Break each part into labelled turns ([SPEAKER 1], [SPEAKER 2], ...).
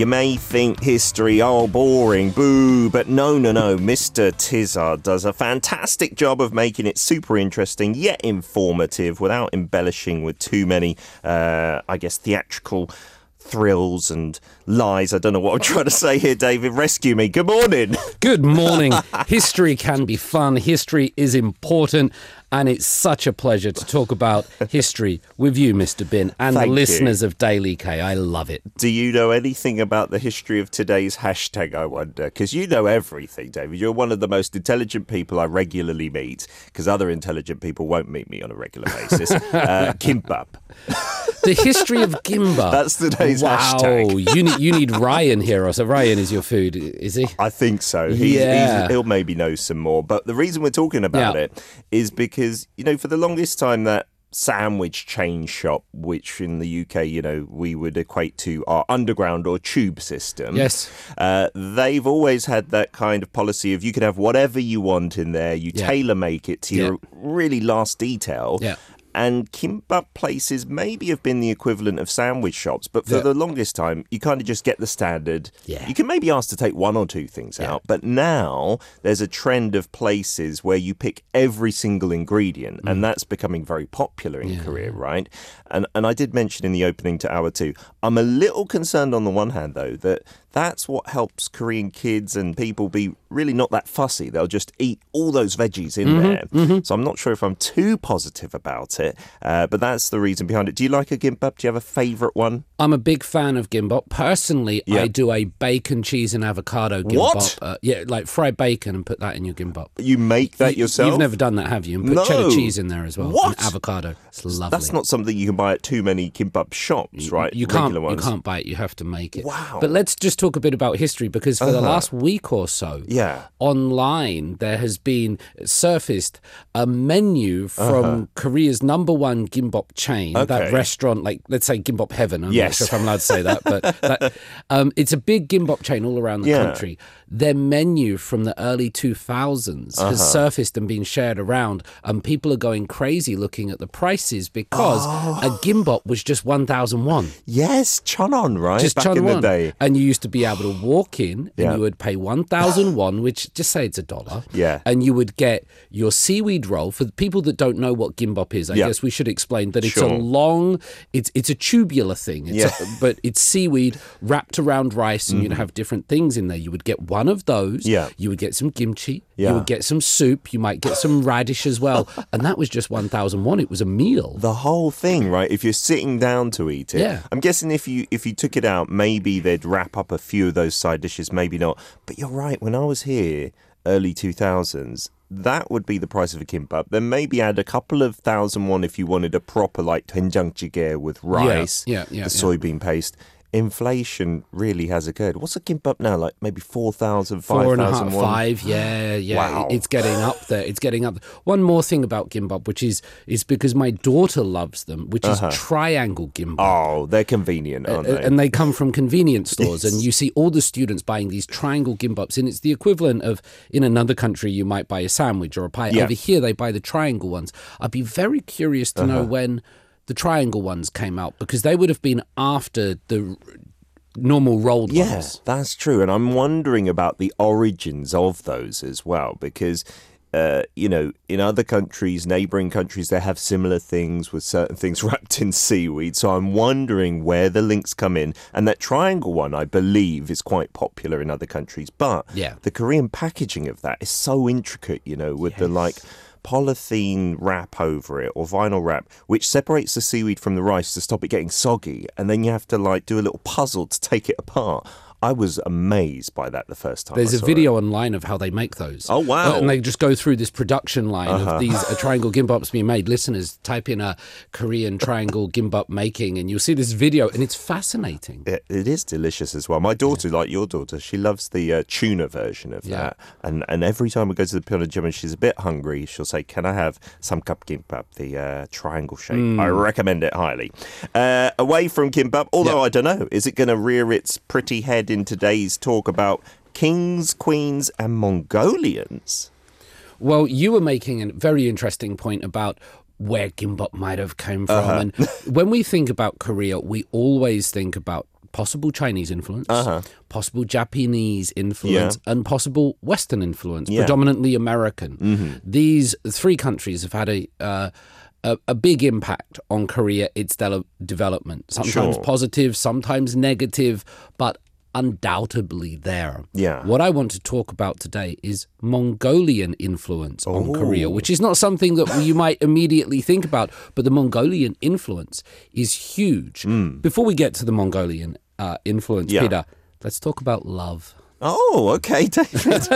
[SPEAKER 1] You may think history, oh, boring, boo, but no, no, no. Mr. Tizard does a fantastic job of making it super interesting yet informative without embellishing with too many, uh, I guess, theatrical thrills and lies. I don't know what I'm trying to say here, David. Rescue me. Good morning.
[SPEAKER 2] Good morning. history can be fun, history is important, and it's such a pleasure to talk about history with you, Mr. Bin, and
[SPEAKER 1] Thank
[SPEAKER 2] the
[SPEAKER 1] you.
[SPEAKER 2] listeners of Daily K. I love it.
[SPEAKER 1] Do you know anything about the history of today's hashtag, I wonder? Because you know everything, David. You're one of the most intelligent people I regularly meet, because other intelligent people won't meet me on a regular basis. uh, Kimbap.
[SPEAKER 2] The history of Gimbap.
[SPEAKER 1] That's today's
[SPEAKER 2] wow.
[SPEAKER 1] hashtag.
[SPEAKER 2] you, need, you need Ryan here. Or so Ryan is your food, is he?
[SPEAKER 1] I think so. He's,
[SPEAKER 2] Yeah.
[SPEAKER 1] he's, he'll maybe know some more. But the reason we're talking about
[SPEAKER 2] Yeah.
[SPEAKER 1] it is because, you know, for the longest time, that sandwich chain shop, which in the UK, you know, we would equate to our underground or tube system.
[SPEAKER 2] Yes.
[SPEAKER 1] Uh, they've always had that kind of policy of you can have whatever you want in there, you
[SPEAKER 2] Yeah.
[SPEAKER 1] tailor make it to your really last detail.
[SPEAKER 2] Yeah.
[SPEAKER 1] And kimbap places maybe have been the equivalent of sandwich shops, but for
[SPEAKER 2] Yeah.
[SPEAKER 1] the longest time, you kind of just get the standard.
[SPEAKER 2] Yeah.
[SPEAKER 1] You can maybe ask to take one or two things out, but now there's a trend of places where you pick every single ingredient,
[SPEAKER 2] Mm.
[SPEAKER 1] and that's becoming very popular in Korea, right? And and I did mention in the opening to hour two, I'm a little concerned on the one hand though that that's what helps Korean kids and people be really not that fussy. They'll just eat all those veggies in
[SPEAKER 2] Mm-hmm,
[SPEAKER 1] there. So I'm not sure if I'm too positive about it, uh, but that's the reason behind it. Do you like a gimbap? Do you have a favorite one?
[SPEAKER 2] I'm a big fan of gimbap. Personally,
[SPEAKER 1] Yeah.
[SPEAKER 2] I do a bacon, cheese, and avocado gimbap.
[SPEAKER 1] What?
[SPEAKER 2] Uh, yeah, like fried bacon and put that in your gimbap.
[SPEAKER 1] You make that
[SPEAKER 2] You-
[SPEAKER 1] yourself?
[SPEAKER 2] You've never done that, have you? And put
[SPEAKER 1] No.
[SPEAKER 2] cheddar cheese in there as well.
[SPEAKER 1] What?
[SPEAKER 2] And avocado. It's lovely.
[SPEAKER 1] That's not something you can buy at too many kimbap shops, right?
[SPEAKER 2] You can't.
[SPEAKER 1] Regular
[SPEAKER 2] You can't buy it. You have to make it.
[SPEAKER 1] Wow.
[SPEAKER 2] But let's just talk a bit about history because for the
[SPEAKER 1] Uh-huh.
[SPEAKER 2] last week or so,
[SPEAKER 1] Yeah.
[SPEAKER 2] online there has been surfaced a menu from Korea's number one gimbap chain, that
[SPEAKER 1] Uh-huh.
[SPEAKER 2] Restaurant, like let's say Gimbap Heaven. I'm
[SPEAKER 1] Yes.
[SPEAKER 2] not sure if I'm allowed to say that, but that, um, it's a big gimbap chain all around the
[SPEAKER 1] Yeah.
[SPEAKER 2] country. Their menu from the early 2000s
[SPEAKER 1] Uh-huh.
[SPEAKER 2] has surfaced and been shared around, and people are going crazy looking at the prices because
[SPEAKER 1] Oh.
[SPEAKER 2] a gimbap was just 1,001
[SPEAKER 1] Yes, Chonon, right?
[SPEAKER 2] just
[SPEAKER 1] Back in the day.
[SPEAKER 2] And you used to be able to walk in and you would pay 1,001, which just say it's a dollar.
[SPEAKER 1] Yeah.
[SPEAKER 2] And you would get your seaweed roll. For the people that don't know what gimbap is, I
[SPEAKER 1] Yeah.
[SPEAKER 2] guess we should explain that it's
[SPEAKER 1] Sure.
[SPEAKER 2] a long, it's it's a tubular thing. It's
[SPEAKER 1] Yeah.
[SPEAKER 2] a, but it's seaweed wrapped around rice and you'd have different things in there. You would get one of those.
[SPEAKER 1] Yeah.
[SPEAKER 2] You would get some kimchi.
[SPEAKER 1] Yeah.
[SPEAKER 2] You would get some soup. You might get some radish as well. And that was just 1,001. It was a meal.
[SPEAKER 1] The whole thing, right? If you're sitting down to eat it,
[SPEAKER 2] Yeah.
[SPEAKER 1] I'm guessing if you if you took it out, maybe they'd wrap up a few of those side dishes, maybe not. But you're right. When I was here, early 2000s, that would be the price of a kimbap. Then maybe add a couple of thousand won if you wanted a proper like doenjang jjigae with rice,
[SPEAKER 2] yeah, yeah,
[SPEAKER 1] the
[SPEAKER 2] yeah.
[SPEAKER 1] soybean paste. Inflation really has occurred. What's a kimbap now? Like maybe 4,000,
[SPEAKER 2] Four
[SPEAKER 1] 5,000
[SPEAKER 2] half, five, yeah, yeah.
[SPEAKER 1] Wow.
[SPEAKER 2] It's getting up there. It's getting up. One more thing about gimbap, which is is because my daughter loves them, which is triangle gimbap.
[SPEAKER 1] Oh, they're convenient, aren't
[SPEAKER 2] Uh,
[SPEAKER 1] they?
[SPEAKER 2] And they come from convenience stores, and you see all the students buying these triangle gimbaps, and it's the equivalent of in another country you might buy a sandwich or a pie.
[SPEAKER 1] Yeah.
[SPEAKER 2] Over here they buy the triangle ones. I'd be very curious to
[SPEAKER 1] Uh-huh.
[SPEAKER 2] know when the triangle ones came out because they would have been after the normal rolled
[SPEAKER 1] Yeah,
[SPEAKER 2] ones.
[SPEAKER 1] that's true. And I'm wondering about the origins of those as well, because, uh, you know, in other countries, neighboring countries, they have similar things with certain things wrapped in seaweed. So I'm wondering where the links come in. And that triangle one, I believe, is quite popular in other countries. But
[SPEAKER 2] Yeah.
[SPEAKER 1] the Korean packaging of that is so intricate, you know, with the like polythene wrap over it or vinyl wrap, which separates the seaweed from the rice to stop it getting soggy. And then you have to like do a little puzzle to take it apart. I was amazed by that the first time.
[SPEAKER 2] There's
[SPEAKER 1] I
[SPEAKER 2] a video online of how they make those.
[SPEAKER 1] Oh, wow. Uh-huh.
[SPEAKER 2] And they just go through this production line of these uh, triangle gimbaps being made. Listeners, type in a Korean triangle gimbap making, and you'll see this video, and it's fascinating.
[SPEAKER 1] It, it is delicious as well. My daughter, like your daughter, she loves the uh, tuna version of
[SPEAKER 2] Yeah.
[SPEAKER 1] that. And and every time we go to the pyeonuijeom and she's a bit hungry, she'll say, "Can I have some cup kimbap, the uh, triangle shape?" I
[SPEAKER 2] Hmm.
[SPEAKER 1] recommend it highly. Uh, away from kimbap, although I don't know, is it going to rear its pretty head in today's talk about kings, queens, and Mongolians?
[SPEAKER 2] Well, you were making a very interesting point about where gimbap might have come from.
[SPEAKER 1] Uh-huh.
[SPEAKER 2] And when we think about Korea, we always think about possible Chinese influence, possible Japanese influence, and possible Western influence,
[SPEAKER 1] Yeah.
[SPEAKER 2] predominantly American. These three countries have had a. Uh, a, a big impact on Korea, its de- development. Sometimes
[SPEAKER 1] Sure.
[SPEAKER 2] positive, sometimes negative, but undoubtedly there.
[SPEAKER 1] Yeah.
[SPEAKER 2] What I want to talk about today is Mongolian influence on Korea, which is not something that you might immediately think about, but the Mongolian influence is huge. Before we get to the Mongolian uh, influence.
[SPEAKER 1] Yeah.
[SPEAKER 2] Peter, let's talk about love.
[SPEAKER 1] Oh, okay, David.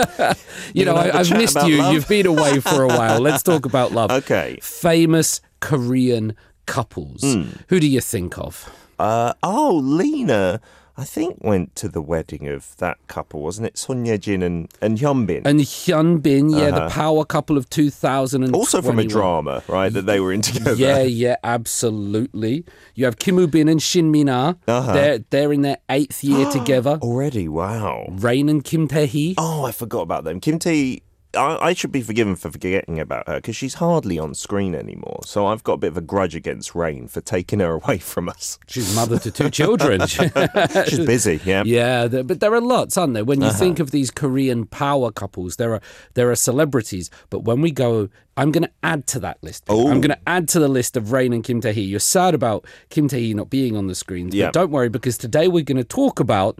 [SPEAKER 2] You know,
[SPEAKER 1] have
[SPEAKER 2] I, I've missed you.
[SPEAKER 1] love?
[SPEAKER 2] You've been away for a while. Let's talk about love.
[SPEAKER 1] Okay.
[SPEAKER 2] Famous Korean couples.
[SPEAKER 1] Hmm.
[SPEAKER 2] Who do you think of?
[SPEAKER 1] Uh, oh, Lena, I think went to the wedding of that couple, wasn't it? Son Ye-jin and, and Hyun Bin.
[SPEAKER 2] And Hyun Bin, yeah, the power couple of 2000
[SPEAKER 1] Uh-huh. also from a drama, right, that they were in together.
[SPEAKER 2] Yeah, yeah, absolutely. You have Kim Woo Bin and Shin Min Ah.
[SPEAKER 1] Uh-huh.
[SPEAKER 2] They're they're in their eighth year together.
[SPEAKER 1] Already, wow.
[SPEAKER 2] Rain and Kim Tae Hee.
[SPEAKER 1] Oh, I forgot about them. Kim Tae, I, I should be forgiven for forgetting about her because she's hardly on screen anymore. So I've got a bit of a grudge against Rain for taking her away from us.
[SPEAKER 2] She's mother to two children.
[SPEAKER 1] She's busy, yeah.
[SPEAKER 2] yeah, but there are lots, aren't there? When
[SPEAKER 1] Uh-huh.
[SPEAKER 2] you think of these Korean power couples, there are there are celebrities. But when we go, I'm going to add to that list.
[SPEAKER 1] Oh.
[SPEAKER 2] I'm going to add to the list of Rain and Kim Tae Hee. You're sad about Kim Tae Hee not being on the screens,
[SPEAKER 1] Yeah. Hmm.
[SPEAKER 2] but don't worry because today we're going to talk about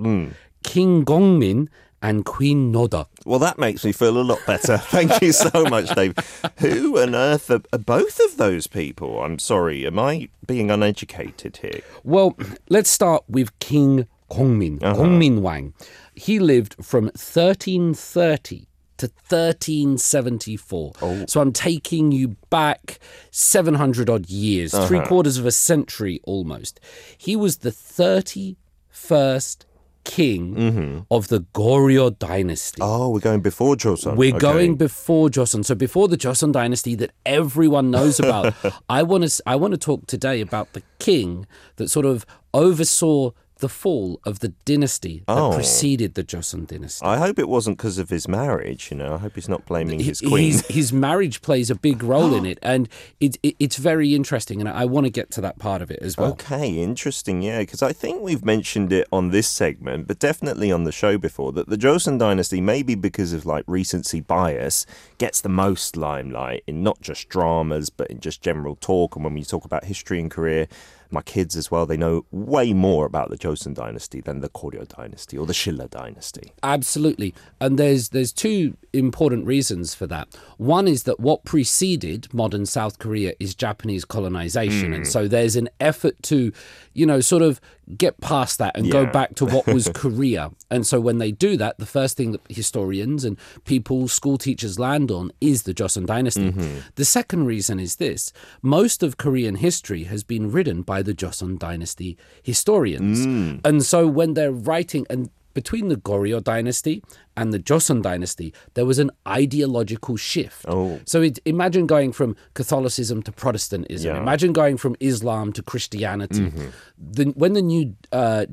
[SPEAKER 2] King Gongmin and Queen Noda.
[SPEAKER 1] Well, that makes me feel a lot better. Thank you so much, Dave. Who on earth are, are both of those people? I'm sorry, am I being uneducated here?
[SPEAKER 2] Well, let's start with King Gongmin,
[SPEAKER 1] Uh-huh.
[SPEAKER 2] Gongmin Wang. He lived from 1330 to 1374.
[SPEAKER 1] Oh.
[SPEAKER 2] So I'm taking you back 700 odd years,
[SPEAKER 1] Uh-huh.
[SPEAKER 2] three quarters of a century almost. He was the 31st king of the Goryeo dynasty.
[SPEAKER 1] Mm-hmm. Oh, we're going before Joseon.
[SPEAKER 2] We're
[SPEAKER 1] Okay.
[SPEAKER 2] going before Joseon, so before the Joseon dynasty that everyone knows about. I want to I want to talk today about the king that sort of oversaw the fall of the dynasty that
[SPEAKER 1] Oh.
[SPEAKER 2] preceded the Joseon dynasty.
[SPEAKER 1] I hope it wasn't because of his marriage. You know, I hope he's not blaming his queen.
[SPEAKER 2] His, his marriage plays a big role in it, and it, it, it's very interesting, and I want to get to that part of it as well.
[SPEAKER 1] Okay, interesting. Yeah, because I think we've mentioned it on this segment, but definitely on the show before that the Joseon dynasty, maybe because of like recency bias, gets the most limelight in not just dramas, but in just general talk. And when we talk about history and Korea, my kids as well, they know way more about the Joseon dynasty than the Koryo dynasty or the Shilla dynasty.
[SPEAKER 2] Absolutely. And there's there's two important reasons for that. One is that what preceded modern South Korea is Japanese colonization. And hmm. so there's an effort to, you know, sort of get past that and go back to what was Korea. And so when they do that, the first thing that historians and people, school teachers land on is the Joseon dynasty. Mm-hmm. The second reason is this. Most of Korean history has been written by the Joseon dynasty historians. Mm. And so when they're writing and between the Goryeo dynasty and the Joseon dynasty, there was an ideological shift.
[SPEAKER 1] Oh.
[SPEAKER 2] So it, imagine going from Catholicism to Protestantism.
[SPEAKER 1] Yeah.
[SPEAKER 2] Imagine going from Islam to Christianity. The, when the new uh,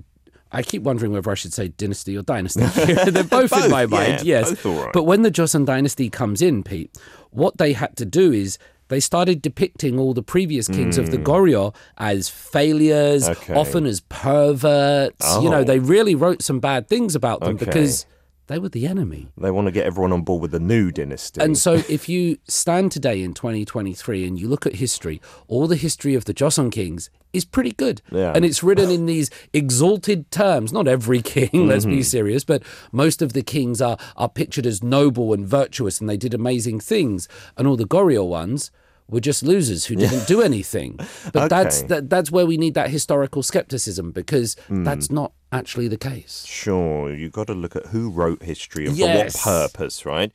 [SPEAKER 2] I keep wondering whether I should say dynasty or dynasty. They're both, in my mind,
[SPEAKER 1] yeah,
[SPEAKER 2] yes.
[SPEAKER 1] both right.
[SPEAKER 2] But when the Joseon dynasty comes in, Pete, what they had to do is they started depicting all the previous kings of the Goryeo as failures,
[SPEAKER 1] Hmm. Okay.
[SPEAKER 2] often as perverts. You know,
[SPEAKER 1] Oh.
[SPEAKER 2] they really wrote some bad things about them
[SPEAKER 1] Okay.
[SPEAKER 2] because they were the enemy.
[SPEAKER 1] They want to get everyone on board with the new dynasty.
[SPEAKER 2] And so, if you stand today in 2023 and you look at history, all the history of the Joseon kings is pretty good.
[SPEAKER 1] Yeah.
[SPEAKER 2] And it's written in these exalted terms. Not every king, let's
[SPEAKER 1] Mm-hmm.
[SPEAKER 2] be serious, but most of the kings are, are pictured as noble and virtuous and they did amazing things. And all the Goryeo ones, were just losers who didn't do anything. But that's that, that's where we need that historical skepticism because hmm. that's not actually the case.
[SPEAKER 1] Sure, you've got to look at who wrote history and
[SPEAKER 2] Yes.
[SPEAKER 1] for what purpose, right?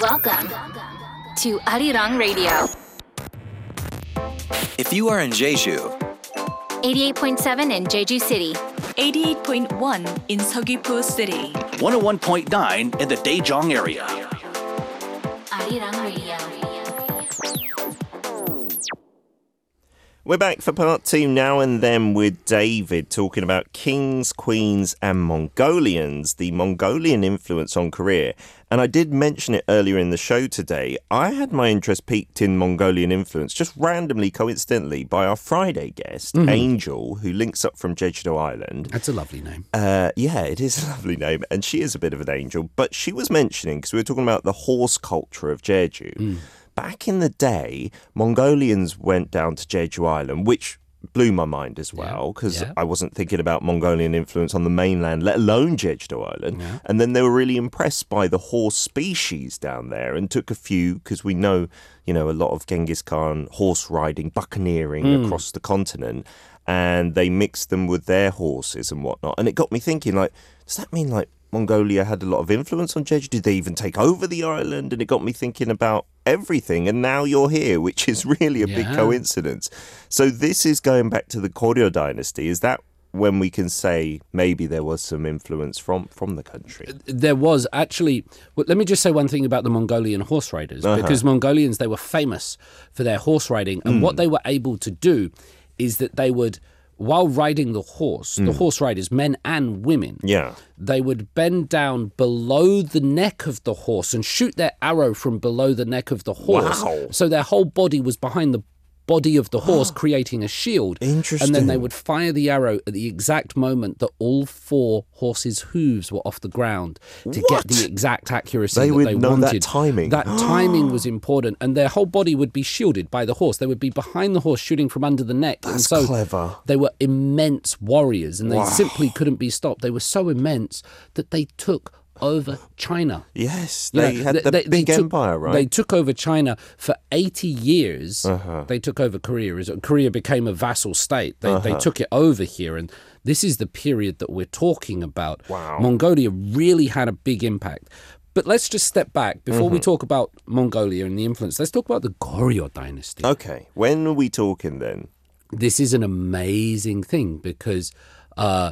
[SPEAKER 3] Welcome to Arirang Radio,
[SPEAKER 4] If you are in Jeju,
[SPEAKER 3] 88.7 in Jeju City,
[SPEAKER 5] 88.1 in Seogwipo City.
[SPEAKER 6] 101.9 in the Daejeong area.
[SPEAKER 3] Arirang Radio.
[SPEAKER 1] We're back for part two now and then with David talking about kings, queens, and Mongolians, the Mongolian influence on Korea. And I did mention it earlier in the show today. I had my interest piqued in Mongolian influence just randomly, coincidentally, by our Friday guest, Angel, who links up from Jeju Island.
[SPEAKER 2] That's a lovely name.
[SPEAKER 1] Uh, yeah, it is a lovely name, and she is a bit of an angel. But she was mentioning because we were talking about the horse culture of Jeju. Back in the day, Mongolians went down to Jeju Island, which blew my mind as well because
[SPEAKER 2] yeah.
[SPEAKER 1] I wasn't thinking about Mongolian influence on the mainland, let alone Jeju Island. And then they were really impressed by the horse species down there and took a few because we know, you know, a lot of Genghis Khan horse riding, buccaneering hmm. across the continent. And they mixed them with their horses and whatnot. And it got me thinking, like, does that mean like Mongolia had a lot of influence on Jeju? Did they even take over the island? And it got me thinking about everything. And now you're here, which is really a big coincidence. So this is going back to the Koryo dynasty. Is that when we can say maybe there was some influence from from the country?
[SPEAKER 2] Uh, there was actually well, let me just say one thing about the mongolian horse riders uh-huh. because mongolians they were famous for their horse riding and what hmm. they were able to do is that they would while riding the horse the hmm. horse riders men and women
[SPEAKER 1] Yeah.
[SPEAKER 2] they would bend down below the neck of the horse and shoot their arrow from below the neck of the horse
[SPEAKER 1] Wow.
[SPEAKER 2] so their whole body was behind the body of the horse creating a shield and then they would fire the arrow at the exact moment that all four horses hooves were off the ground to
[SPEAKER 1] What?
[SPEAKER 2] get the exact accuracy
[SPEAKER 1] They
[SPEAKER 2] that
[SPEAKER 1] would
[SPEAKER 2] they
[SPEAKER 1] know that
[SPEAKER 2] wanted
[SPEAKER 1] timing.
[SPEAKER 2] that timing was important and their whole body would be shielded by the horse they would be behind the horse shooting from under the neck and
[SPEAKER 1] That's
[SPEAKER 2] so
[SPEAKER 1] clever.
[SPEAKER 2] they were immense warriors and they
[SPEAKER 1] Wow.
[SPEAKER 2] simply couldn't be stopped they were so immense that they took over China.
[SPEAKER 1] Yes, they had
[SPEAKER 2] th-
[SPEAKER 1] the
[SPEAKER 2] they- they
[SPEAKER 1] big
[SPEAKER 2] took-
[SPEAKER 1] empire, right? Uh-huh.
[SPEAKER 2] They took over China for 80 years. They took over Korea. Korea became a vassal state. They, they
[SPEAKER 1] Uh-huh.
[SPEAKER 2] took it over here. And this is the period that we're talking about.
[SPEAKER 1] Wow.
[SPEAKER 2] Mongolia really had a big impact. But let's just step back. Before
[SPEAKER 1] Mm-hmm.
[SPEAKER 2] we talk about Mongolia and the influence, let's talk about the Goryeo dynasty.
[SPEAKER 1] okay, when are we talking then?
[SPEAKER 2] this is an amazing thing because uh,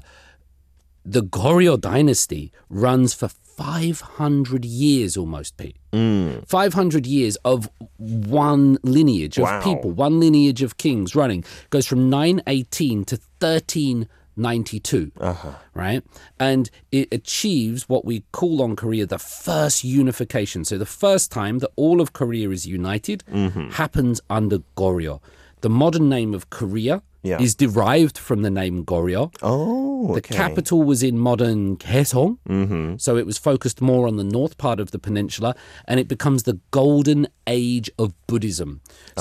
[SPEAKER 2] the Goryeo dynasty runs for 500 years almost, Pete.
[SPEAKER 1] Mm.
[SPEAKER 2] 500 years of one lineage of
[SPEAKER 1] Wow.
[SPEAKER 2] people, one lineage of kings running. Goes from 918 to 1392,
[SPEAKER 1] Uh-huh.
[SPEAKER 2] right? And it achieves what we call on Korea the first unification. So the first time that all of Korea is united
[SPEAKER 1] Mm-hmm.
[SPEAKER 2] happens under Goryeo. The modern name of Korea
[SPEAKER 1] Yeah.
[SPEAKER 2] is derived from the name Goryeo.
[SPEAKER 1] Oh,
[SPEAKER 2] The
[SPEAKER 1] okay.
[SPEAKER 2] capital was in modern Kaesong,
[SPEAKER 1] Mm-hmm.
[SPEAKER 2] so it was focused more on the north part of the peninsula, and it becomes the golden age of Buddhism.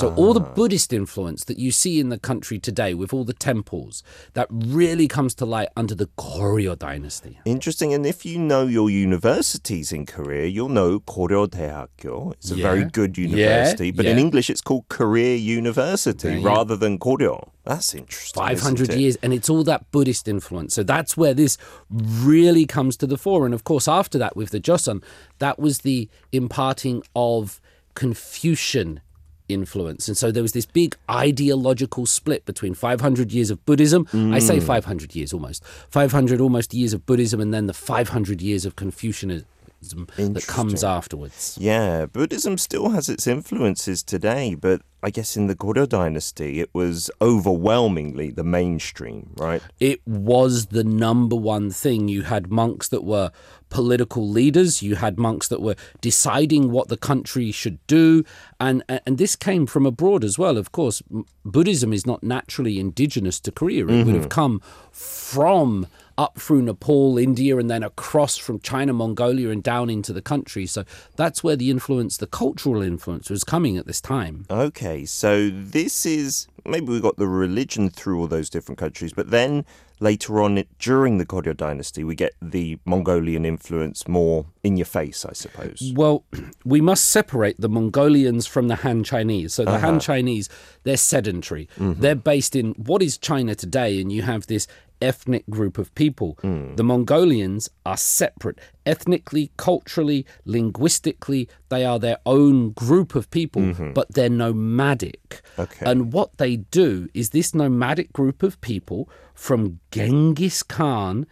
[SPEAKER 2] So all
[SPEAKER 1] Ah.
[SPEAKER 2] the Buddhist influence that you see in the country today, with all the temples, that really comes to light under the Goryeo dynasty.
[SPEAKER 1] Interesting. And if you know your universities in Korea, you'll know Koryo Daehakyo. It's a very
[SPEAKER 2] Yeah.
[SPEAKER 1] good
[SPEAKER 2] Yeah,
[SPEAKER 1] university, but in. English it's called Korea University rather than Koryo. That's interesting.
[SPEAKER 2] 500
[SPEAKER 1] isn't it?
[SPEAKER 2] years, and it's all that Buddhist influence. So that's where this really comes to the fore. And of course, after that, with the Joseon, that was the imparting of Confucian influence. And so there was this big ideological split between 500 years of Buddhism. I say mm. 500 years almost, 500 almost years of Buddhism, and then the 500 years of Confucianism that comes afterwards.
[SPEAKER 1] Yeah, Buddhism still has its influences today, but I guess in the Goryeo dynasty it was overwhelmingly the mainstream, right?
[SPEAKER 2] it was the number one thing. You had monks that were political leaders. You had monks that were deciding what the country should do, and and this came from abroad as well. Of course, Buddhism is not naturally indigenous to Korea. It would mm-hmm. have come from up through Nepal, India, and then across from China, Mongolia, and down into the country. So that's where the influence, the cultural influence, was coming at this time.
[SPEAKER 1] Okay, so this is maybe we got the religion through all those different countries, but then later on during the Goryeo dynasty, we get the Mongolian influence more in your face, I suppose.
[SPEAKER 2] Well, we must separate the Mongolians from the Han Chinese. So the Han uh-huh. Chinese, they're sedentary. Mm-hmm. They're based in what is China today, and you have this ethnic group of people. Hmm. The Mongolians are separate. Ethnically, culturally, linguistically, they are their own group of people, mm-hmm. but they're nomadic.
[SPEAKER 1] Okay.
[SPEAKER 2] And what they do is this nomadic group of people from Genghis Khan,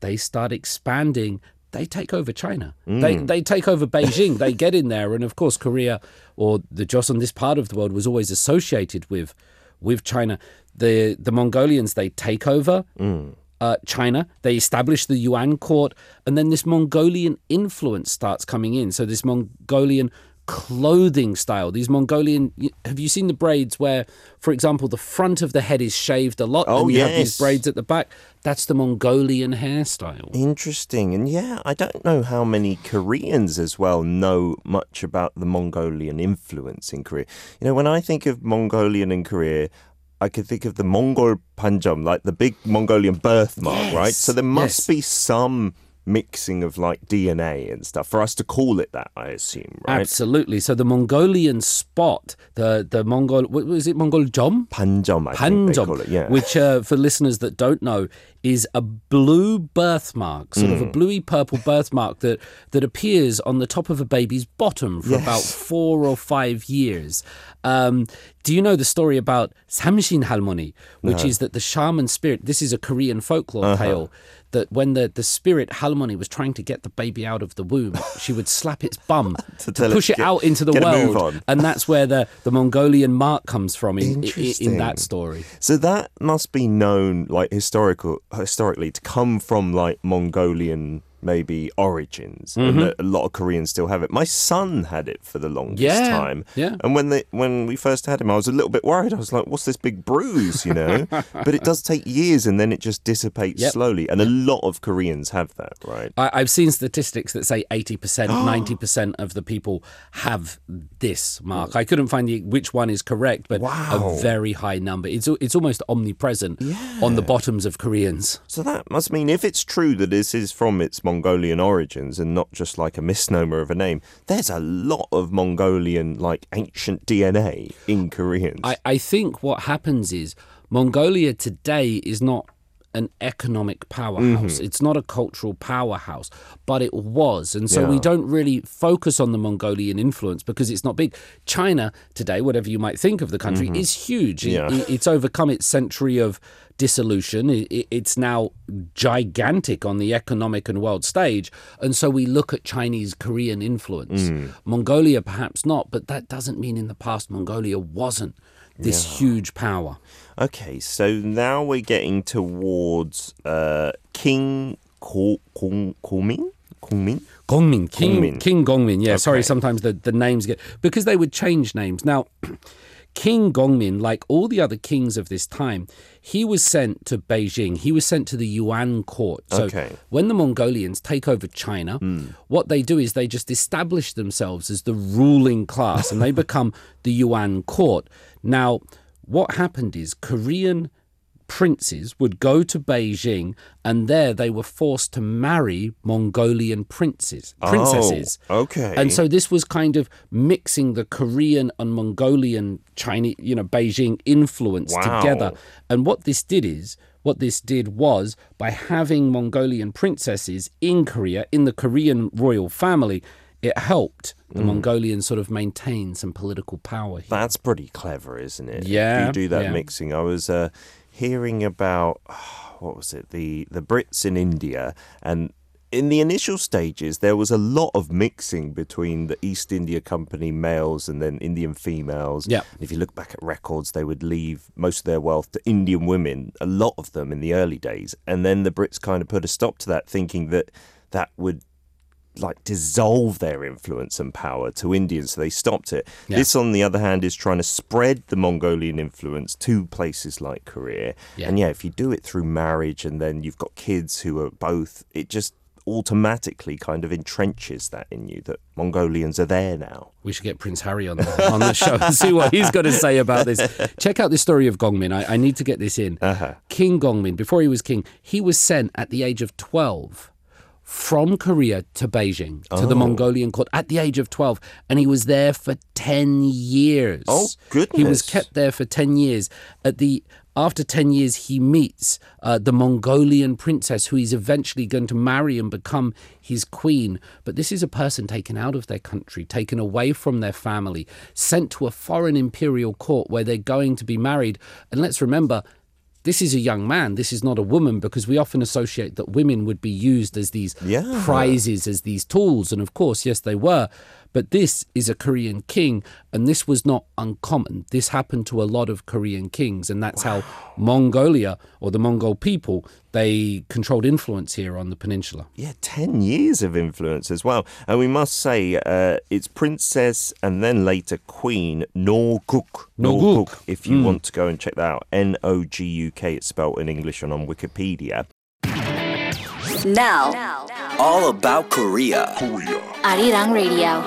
[SPEAKER 2] they start expanding. They take over China. They hmm. they take over Beijing. they get in there, and of course, Korea or the Joseon, this part of the world, was always associated with with China. The the Mongolians they take over uh, China. They establish the Yuan court, and then this Mongolian influence starts coming in. So this Mongolian clothing style, these Mongolian. Have you seen the braids where, for example, the front of the head is shaved a lot,
[SPEAKER 1] Oh,
[SPEAKER 2] and you have these braids at the back? That's the Mongolian hairstyle.
[SPEAKER 1] Interesting. And yeah, I don't know how many Koreans as well know much about the Mongolian influence in Korea. You know, when I think of Mongolian in Korea, I could think of the Mongol Panjam, like the big Mongolian birthmark, right? So there must
[SPEAKER 2] yes.
[SPEAKER 1] be some mixing of like DNA and stuff for us to call it that, I assume, right?
[SPEAKER 2] Absolutely. So the Mongolian spot, the the Mongol, what was it Mongol Jom?
[SPEAKER 1] Panjam, I
[SPEAKER 2] Panjom,
[SPEAKER 1] it, yeah.
[SPEAKER 2] which uh, for listeners that don't know is a blue birthmark, sort
[SPEAKER 1] Hmm.
[SPEAKER 2] of a bluey purple birthmark that that appears on the top of a baby's bottom for about four or five years. Um, do you know the story about Samshin Halmoni, which is that the shaman spirit? This is a Korean folklore
[SPEAKER 1] Uh-huh.
[SPEAKER 2] tale. That when the, the spirit Halmoni was trying to get the baby out of the womb, she would slap its bum to,
[SPEAKER 1] it
[SPEAKER 2] push
[SPEAKER 1] to
[SPEAKER 2] it
[SPEAKER 1] get-
[SPEAKER 2] out into the
[SPEAKER 1] get a move
[SPEAKER 2] world, and that's where the, the Mongolian mark comes from in, in, in that story.
[SPEAKER 1] So that must be known, like historical, historically, to come from like Mongolian maybe origins,
[SPEAKER 2] Mm-hmm.
[SPEAKER 1] and that a lot of Koreans still have it. My son had it for the longest
[SPEAKER 2] Yeah,
[SPEAKER 1] time,
[SPEAKER 2] yeah.
[SPEAKER 1] And when they when we first had him, I was a little bit worried. I was like, "What's this big bruise?" You know. but it does take years, and then it just dissipates
[SPEAKER 2] Yep.
[SPEAKER 1] slowly. And a lot of Koreans have that, right?
[SPEAKER 2] I, I've seen statistics that say 80%, 90% of the people have this mark. I couldn't find the, which one is correct, but
[SPEAKER 1] Wow.
[SPEAKER 2] a very high number. It's, it's almost omnipresent on the bottoms of Koreans.
[SPEAKER 1] So that must mean if it's true that this is from its Mongolian origins and not just like a misnomer of a name, there's a lot of Mongolian like ancient DNA in Koreans.
[SPEAKER 2] I, I think what happens is Mongolia today is not an economic powerhouse. Mm-hmm. It's not a cultural powerhouse, but it was. And so we don't really focus on the Mongolian influence because it's not big. China today, whatever you might think of the country, mm-hmm. is huge.
[SPEAKER 1] Yeah.
[SPEAKER 2] it- it's overcome its century of dissolution. It- it- it's now gigantic on the economic and world stage. And so we look at Chinese Korean influence. Mm. Mongolia, perhaps not, but that doesn't mean in the past Mongolia wasn't this huge power.
[SPEAKER 1] Okay, so now we're getting towards uh, King Ko- Kong Komin? Kongmin?
[SPEAKER 2] Gongmin, King
[SPEAKER 1] Gongmin.
[SPEAKER 2] King Gongmin. Yeah, sorry, sometimes the, the names get because they would change names. Now, King Gongmin, like all the other kings of this time, he was sent to Beijing. He was sent to the Yuan court. So
[SPEAKER 1] Okay.
[SPEAKER 2] when the Mongolians take over China, what they do is they just establish themselves as the ruling class and they become the Yuan court. Now, what happened is Korean princes would go to Beijing and there they were forced to marry Mongolian princes, oh, princesses.
[SPEAKER 1] Oh, okay.
[SPEAKER 2] And so this was kind of mixing the Korean and Mongolian Chinese, you know, Beijing influence
[SPEAKER 1] Wow.
[SPEAKER 2] together. And what this did is what this did was by having Mongolian princesses in Korea in the Korean royal family, it helped
[SPEAKER 1] Mm.
[SPEAKER 2] the Mongolians sort of maintain some political power here.
[SPEAKER 1] That's pretty clever, isn't it?
[SPEAKER 2] Yeah.
[SPEAKER 1] If you do that
[SPEAKER 2] yeah.
[SPEAKER 1] mixing. I was uh, hearing about what was it? The the Brits in India and in the initial stages there was a lot of mixing between the East India Company males and then Indian females.
[SPEAKER 2] Yeah.
[SPEAKER 1] And if you look back at records, they would leave most of their wealth to Indian women, a lot of them in the early days. And then the Brits kind of put a stop to that, thinking that that would like dissolve their influence and power to Indians, so they stopped it.
[SPEAKER 2] Yeah.
[SPEAKER 1] This, on the other hand, is trying to spread the Mongolian influence to places like Korea.
[SPEAKER 2] Yeah.
[SPEAKER 1] And yeah, if you do it through marriage and then you've got kids who are both, it just automatically kind of entrenches that in you that Mongolians are there now.
[SPEAKER 2] We should get Prince Harry on the, on the show and see what he's got to say about this. Check out the story of Gongmin. I, I need to get this in. Uh-huh. King Gongmin, before he was king, he was sent at the age of 12 from Korea to Beijing, to the Mongolian court at the age of 12. And he was there for 10 years.
[SPEAKER 1] Oh, goodness.
[SPEAKER 2] He was kept there for 10 years. At the after 10 years, he meets uh, the Mongolian princess who he's eventually going to marry and become his queen. But this is a person taken out of their country, taken away from their family, sent to a foreign imperial court where they're going to be married. And let's remember, this is a young man. This is not a woman because we often associate that women would be used as these
[SPEAKER 1] Yeah.
[SPEAKER 2] prizes, as these tools. And of course, yes, they were. But this is a Korean king, and this was not uncommon. This happened to a lot of Korean kings, and that's how Mongolia or the Mongol people they controlled influence here on the peninsula.
[SPEAKER 1] Yeah, 10 years of influence as well. And we must say, uh, it's Princess and then later Queen Norguk.
[SPEAKER 2] Norguk.
[SPEAKER 1] If you want to go and check that out, N O G U K, it's spelled in English and on Wikipedia.
[SPEAKER 5] Now,
[SPEAKER 6] All about Korea.
[SPEAKER 3] Arirang Radio.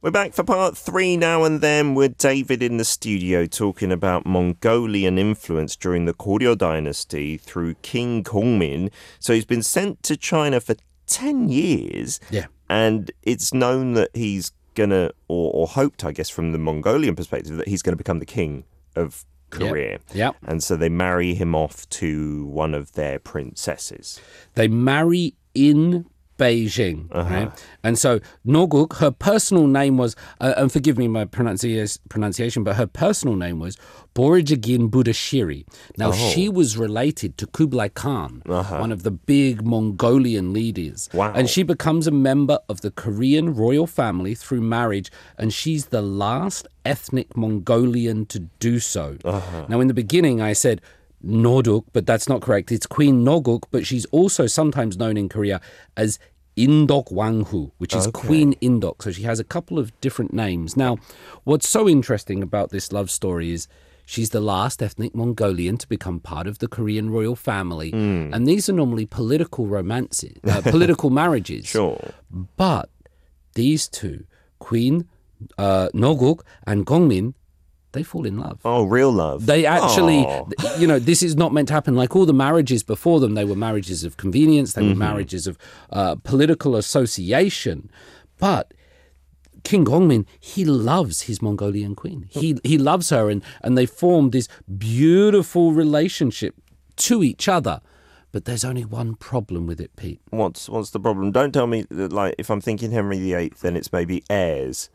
[SPEAKER 1] We're back for part three now and then with David in the studio talking about Mongolian influence during the Goryeo dynasty through King Gongmin. So he's been sent to China for 10 years.
[SPEAKER 2] Yeah.
[SPEAKER 1] And it's known that he's going to, or, or hoped, I guess, from the Mongolian perspective, that he's going to become the king of Korea.
[SPEAKER 2] Yep.
[SPEAKER 1] And so they marry him off to one of their princesses.
[SPEAKER 2] They marry in Beijing, uh-huh. right? And so Norguk, her personal name was, uh, and forgive me my pronuncia- pronunciation, but her personal name was Borjigin Budashiri. Now oh. she was related to Kublai Khan, uh-huh. one of the big Mongolian leaders.
[SPEAKER 1] Wow.
[SPEAKER 2] And she becomes a member of the Korean royal family through marriage, and she's the last ethnic Mongolian to do so. Uh-huh. Now, in the beginning, I said Norduk, but that's not correct. It's Queen Noguk, but she's also sometimes known in Korea as Indok Wanghu, which is Queen Indok. So she has a couple of different names. Now, what's so interesting about this love story is she's the last ethnic Mongolian to become part of the Korean royal family. And these are normally political romances, uh, political marriages.
[SPEAKER 1] Sure.
[SPEAKER 2] But these two, Queen uh, Noguk and Gongmin, they fall in love.
[SPEAKER 1] Oh, real love.
[SPEAKER 2] They actually,
[SPEAKER 1] Aw.
[SPEAKER 2] you know, this is not meant to happen. Like all the marriages before them, they were marriages of convenience, they were marriages of uh, political association. But King Gongmin, he loves his Mongolian queen. He he loves her, and and they form this beautiful relationship to each other. But there's only one problem with it, Pete.
[SPEAKER 1] What's what's the problem? Don't tell me that, like if I'm thinking Henry VIII, then it's maybe heirs.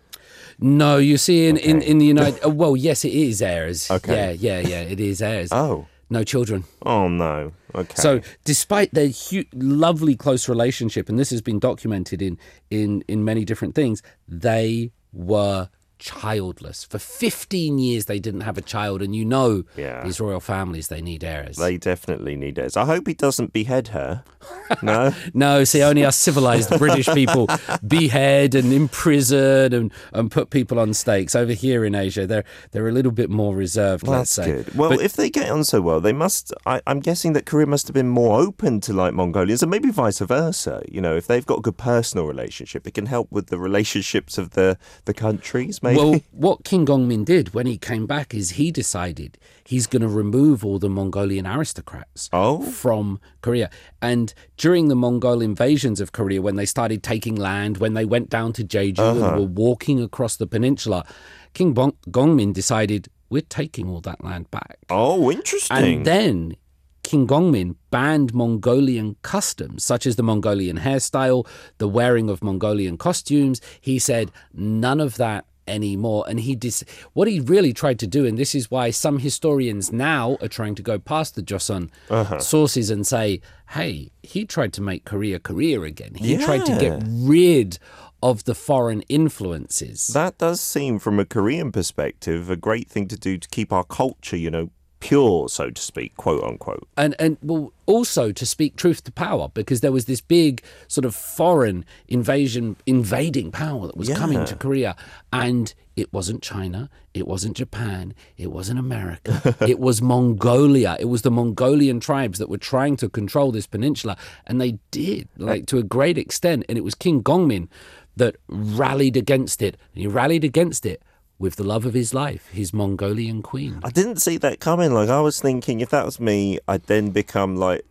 [SPEAKER 2] No, you see, in, in, in the United, uh, well, yes, it is heirs.
[SPEAKER 1] Okay.
[SPEAKER 2] Yeah, yeah, yeah, it is heirs.
[SPEAKER 1] Oh,
[SPEAKER 2] No children.
[SPEAKER 1] oh no. Okay.
[SPEAKER 2] So, despite their hu- lovely close relationship, and this has been documented in in in many different things, they were childless for 15 years. They didn't have a child, and you know,
[SPEAKER 1] Yeah.
[SPEAKER 2] these royal families they need heirs.
[SPEAKER 1] they definitely need heirs. I hope he doesn't behead her. No.
[SPEAKER 2] no, see, only us civilized British people behead and imprison and, and put people on stakes. Over here in Asia, they're they're a little bit more reserved.
[SPEAKER 1] Well,
[SPEAKER 2] let's
[SPEAKER 1] that's
[SPEAKER 2] say.
[SPEAKER 1] good. Well,
[SPEAKER 2] But-
[SPEAKER 1] if they get on so well, they must. I, I'm guessing that Korea must have been more open to like Mongolians, and maybe vice versa. You know, if they've got a good personal relationship, it can help with the relationships of the the countries. Maybe.
[SPEAKER 2] Well, what King Gongmin did when he came back is he decided he's going to remove all the Mongolian aristocrats
[SPEAKER 1] Oh.
[SPEAKER 2] from Korea. And during the Mongol invasions of Korea, when they started taking land, when they went down to Jeju
[SPEAKER 1] Uh-huh.
[SPEAKER 2] and were walking across the peninsula, King Bong- Gongmin decided we're taking all that land back.
[SPEAKER 1] oh, interesting.
[SPEAKER 2] And then King Gongmin banned Mongolian customs, such as the Mongolian hairstyle, the wearing of Mongolian costumes. He said none of that anymore. And he dis- what he really tried to do, and this is why some historians now are trying to go past the Joseon uh-huh. sources and say, hey, he tried to make Korea Korea again. He tried to get rid of the foreign influences.
[SPEAKER 1] that does seem, from a Korean perspective, a great thing to do to keep our culture, you know, pure, so to speak, quote unquote.
[SPEAKER 2] and and well also to speak truth to power because there was this big sort of foreign invasion invading power that was coming to Korea. And it wasn't China it wasn't Japan it wasn't America it was Mongolia. It was the Mongolian tribes that were trying to control this peninsula and they did like to a great extent. And it was King Gongmin that rallied against it. And he rallied against it with the love of his life his Mongolian queen
[SPEAKER 1] I didn't see that coming. Like I was thinking, if that was me, I'd then become like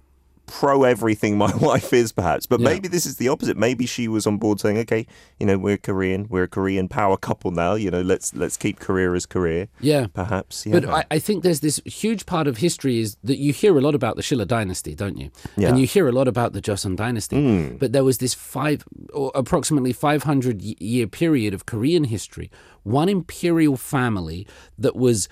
[SPEAKER 1] pro everything my wife is, perhaps. But
[SPEAKER 2] Yeah.
[SPEAKER 1] maybe this is the opposite. Maybe she was on board saying, "Okay, you know, we're Korean, we're a Korean power couple now. You know, let's let's keep Korea as Korea."
[SPEAKER 2] yeah
[SPEAKER 1] Perhaps. Yeah.
[SPEAKER 2] But I, I think there's this huge part of history is that you hear a lot about the Shilla dynasty, don't you?
[SPEAKER 1] Yeah.
[SPEAKER 2] And you hear a lot about the Joseon dynasty. Hmm. But there was this five, or approximately 500 year period of Korean history, one imperial family that was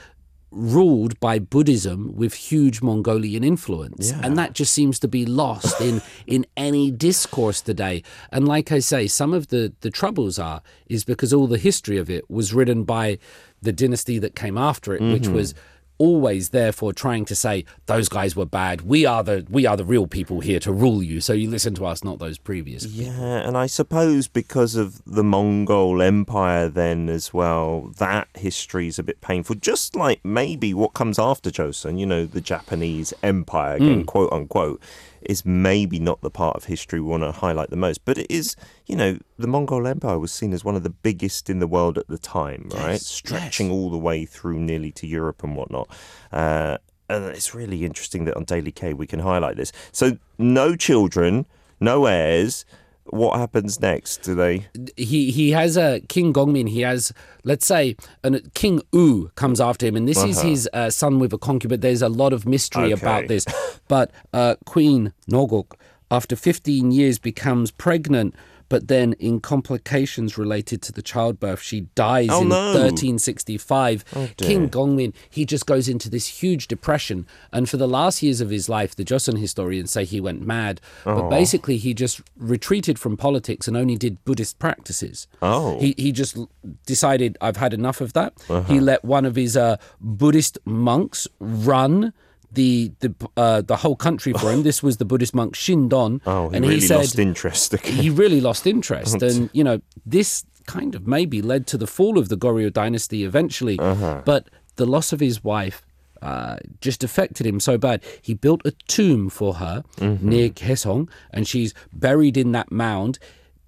[SPEAKER 2] ruled by Buddhism with huge Mongolian influence. And that just seems to be lost in, in any discourse today. And like I say, some of the, the troubles are is because all the history of it was written by the dynasty that came after it, which mm-hmm. was always therefore trying to say those guys were bad. We are the we are the real people here to rule you. So you listen to us, not those previous.
[SPEAKER 1] Yeah, and I suppose because of the Mongol Empire, then as well, that history is a bit painful. Just like maybe what comes after Joseon, you know, the Japanese Empire, again, mm. quote unquote, is maybe not the part of history we want to highlight the most. But it is, you know, the Mongol Empire was seen as one of the biggest in the world at the time, right?
[SPEAKER 2] Yes,
[SPEAKER 1] Stretching
[SPEAKER 2] yes.
[SPEAKER 1] all the way through nearly to Europe and whatnot. Uh, and it's really interesting that on Daily K we can highlight this. So, no children, no heirs. What happens next? Do they?
[SPEAKER 2] he he has a King Gongmin. He has let's say an King U comes after him, and this is his uh, son with a concubine. There's a lot of mystery
[SPEAKER 1] Okay.
[SPEAKER 2] about this, but uh, Queen Noguk, after 15 years, becomes pregnant. But then, in complications related to the childbirth, she dies
[SPEAKER 1] Oh,
[SPEAKER 2] in
[SPEAKER 1] no.
[SPEAKER 2] 1365. King Gongmin, he just goes into this huge depression. And for the last years of his life, the Joseon historians say he went mad. But basically, he just retreated from politics and only did Buddhist practices.
[SPEAKER 1] Oh.
[SPEAKER 2] He, he just decided, I've had enough of that. He let one of his uh, Buddhist monks run. The the uh, the whole country for him. This was the Buddhist monk Shindon,
[SPEAKER 1] Oh, he
[SPEAKER 2] and
[SPEAKER 1] really
[SPEAKER 2] he said
[SPEAKER 1] lost interest.
[SPEAKER 2] He really lost interest. And, you know, this kind of maybe led to the fall of the Goryeo dynasty eventually. But the loss of his wife uh, just affected him so bad. He built a tomb for her near Kaesong, and she's buried in that mound.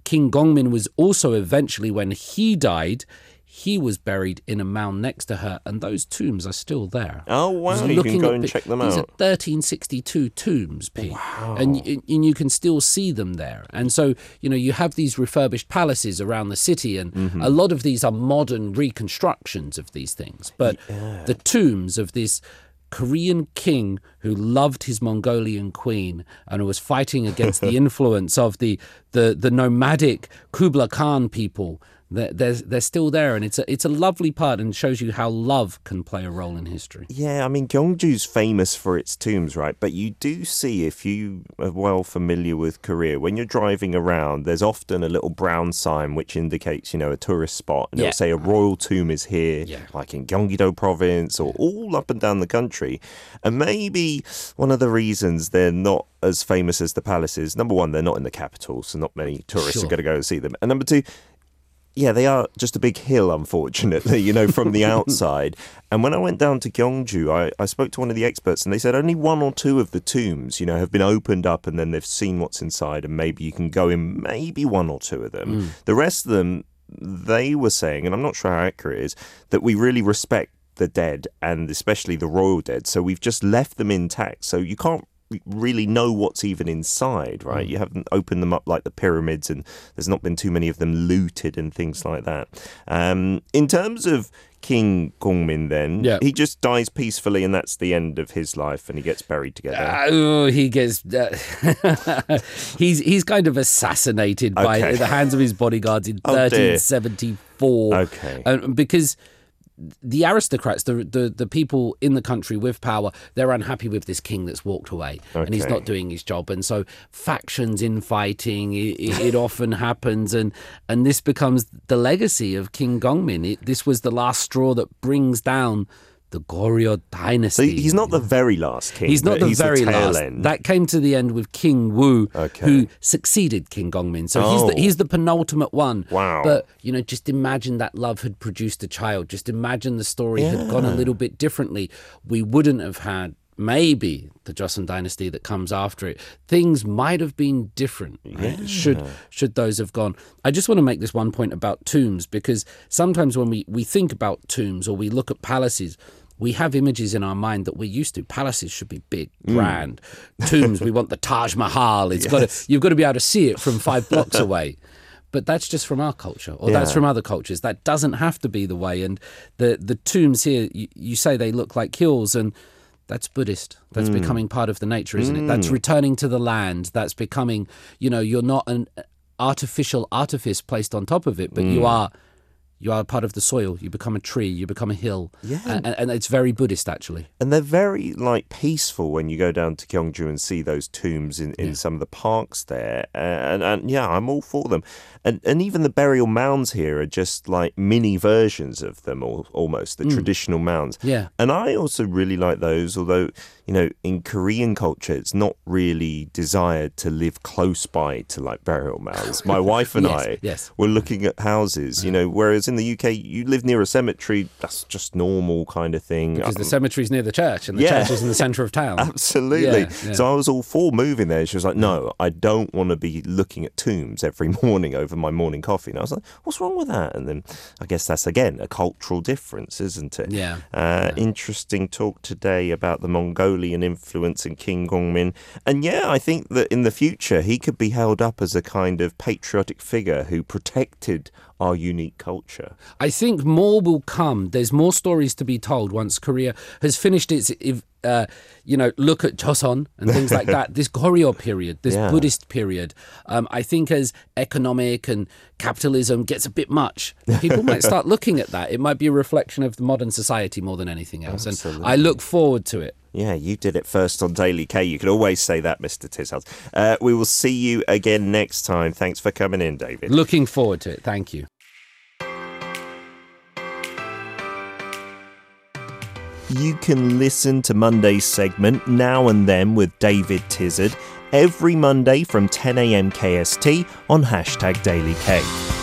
[SPEAKER 2] King Gongmin was also eventually, when he died, he was buried in a mound next to her, and those tombs are still there.
[SPEAKER 1] Oh, wow, you can go and check them
[SPEAKER 2] these
[SPEAKER 1] out.
[SPEAKER 2] Are 1362 tombs, Pete, and, and you can still see them there. And so, you know, you have these refurbished palaces around the city, and
[SPEAKER 1] Mm-hmm.
[SPEAKER 2] a lot of these are modern reconstructions of these things. But the tombs of this Korean king who loved his Mongolian queen and who was fighting against the influence of the, the, the nomadic Kublai Khan people. They're, they're, they're still there, and it's a, it's a lovely part and shows you how love can play a role in history.
[SPEAKER 1] Yeah, I mean, Gyeongju's famous for its tombs, right? But you do see, if you are well familiar with Korea, when you're driving around, there's often a little brown sign which indicates, you know, a tourist spot. And
[SPEAKER 2] Yeah.
[SPEAKER 1] it'll say a royal tomb is here,
[SPEAKER 2] Yeah.
[SPEAKER 1] like in Gyeonggi-do province or all up and down the country. And maybe one of the reasons they're not as famous as the palaces, number one, they're not in the capital, so not many tourists
[SPEAKER 2] Sure.
[SPEAKER 1] are going to go and see them. And number two, yeah, they are just a big hill, unfortunately, you know, from the outside. And when I went down to Gyeongju, I, I spoke to one of the experts and they said only one or two of the tombs, you know, have been opened up and then they've seen what's inside and maybe you can go in maybe one or two of them. Mm. The rest of them, they were saying, and I'm not sure how accurate it is, that we really respect the dead and especially the royal dead. So we've just left them intact. So you can't really know what's even inside, right? You haven't opened them up like the pyramids, and there's not been too many of them looted and things like that. Um, in terms of King Gongmin, then
[SPEAKER 2] Yeah.
[SPEAKER 1] he just dies peacefully, and that's the end of his life, and he gets buried together.
[SPEAKER 2] Oh, he gets. Uh, he's he's kind of assassinated by the hands of his bodyguards in
[SPEAKER 1] Oh, dear.
[SPEAKER 2] 1374.
[SPEAKER 1] Okay.
[SPEAKER 2] Uh, because the aristocrats, the, the the people in the country with power, they're unhappy with this king that's walked away and he's not doing his job, and so factions infighting it, it often happens, and and this becomes the legacy of King Gongmin. It, this was the last straw that brings down the Goryeo
[SPEAKER 1] So
[SPEAKER 2] dynasty.
[SPEAKER 1] he's not the very last king.
[SPEAKER 2] He's not the
[SPEAKER 1] he's
[SPEAKER 2] very
[SPEAKER 1] the
[SPEAKER 2] last.
[SPEAKER 1] End.
[SPEAKER 2] That came to the end with King U,
[SPEAKER 1] Okay.
[SPEAKER 2] who succeeded King Gongmin. So he's
[SPEAKER 1] Oh.
[SPEAKER 2] the he's the penultimate one.
[SPEAKER 1] Wow.
[SPEAKER 2] But you know, just imagine that love had produced a child. Just imagine the story had gone a little bit differently. We wouldn't have had maybe the Joseon dynasty that comes after it. Things might have been different. Right? Should should those have gone? I just want to make this one point about tombs because sometimes when we we think about tombs or we look at palaces we have images in our mind that we're used to. Palaces should be big,
[SPEAKER 1] Mm.
[SPEAKER 2] grand. Tombs, we want the Taj Mahal. It's got to, you've got to be able to see it from five blocks away. But that's just from our culture, or that's from other cultures. That doesn't have to be the way. And the the tombs here, you, you say they look like hills, and that's Buddhist. That's
[SPEAKER 1] Mm.
[SPEAKER 2] becoming part of the nature, isn't it? That's returning to the land. That's becoming, you know, you're not an artificial artifice placed on top of it, but
[SPEAKER 1] Mm.
[SPEAKER 2] you are you are part of the soil. You become a tree. You become a hill.
[SPEAKER 1] Yeah.
[SPEAKER 2] and, and it's very Buddhist actually.
[SPEAKER 1] And they're very like peaceful when you go down to Gyeongju and see those tombs in, in some of the parks there. And, and yeah, I'm all for them. And and even the burial mounds here are just like mini versions of them, or almost the mm. traditional mounds.
[SPEAKER 2] Yeah.
[SPEAKER 1] And I also really like those, although you know, in Korean culture, it's not really desired to live close by to like burial mounds. My wife and
[SPEAKER 2] Yes,
[SPEAKER 1] I
[SPEAKER 2] yes.
[SPEAKER 1] were looking at houses, you know, whereas in the UK, you live near a cemetery, that's just normal kind of thing.
[SPEAKER 2] Because the
[SPEAKER 1] Um,
[SPEAKER 2] cemetery's near the church, and the
[SPEAKER 1] Yeah.
[SPEAKER 2] church is in the centre of town.
[SPEAKER 1] Absolutely.
[SPEAKER 2] Yeah, yeah.
[SPEAKER 1] So I was all for moving there. She was like, "No, I don't want to be looking at tombs every morning over my morning coffee." And I was like, "What's wrong with that?" And then I guess that's again a cultural difference, isn't it?
[SPEAKER 2] Yeah,
[SPEAKER 1] Uh, Interesting talk today about the Mongolian influence in King Gongmin, and yeah, I think that in the future he could be held up as a kind of patriotic figure who protected our unique culture.
[SPEAKER 2] I think more will come. There's more stories to be told once Korea has finished its, uh, you know, look at Joseon and things like that. This Goryeo period, this
[SPEAKER 1] Yeah.
[SPEAKER 2] Buddhist period. Um, I think as economic and capitalism gets a bit much, people might start looking at that. It might be a reflection of the modern society more than anything else. And I look forward to it.
[SPEAKER 1] Yeah, you did it first on Daily K. You can always say that, Mr. Tishels. Uh, we will see you again next time. Thanks for coming in, David.
[SPEAKER 2] Looking forward to it. Thank you.
[SPEAKER 1] You can listen to Monday's segment Now and Then with David Tizard every Monday from 10am KST on hashtag Daily K.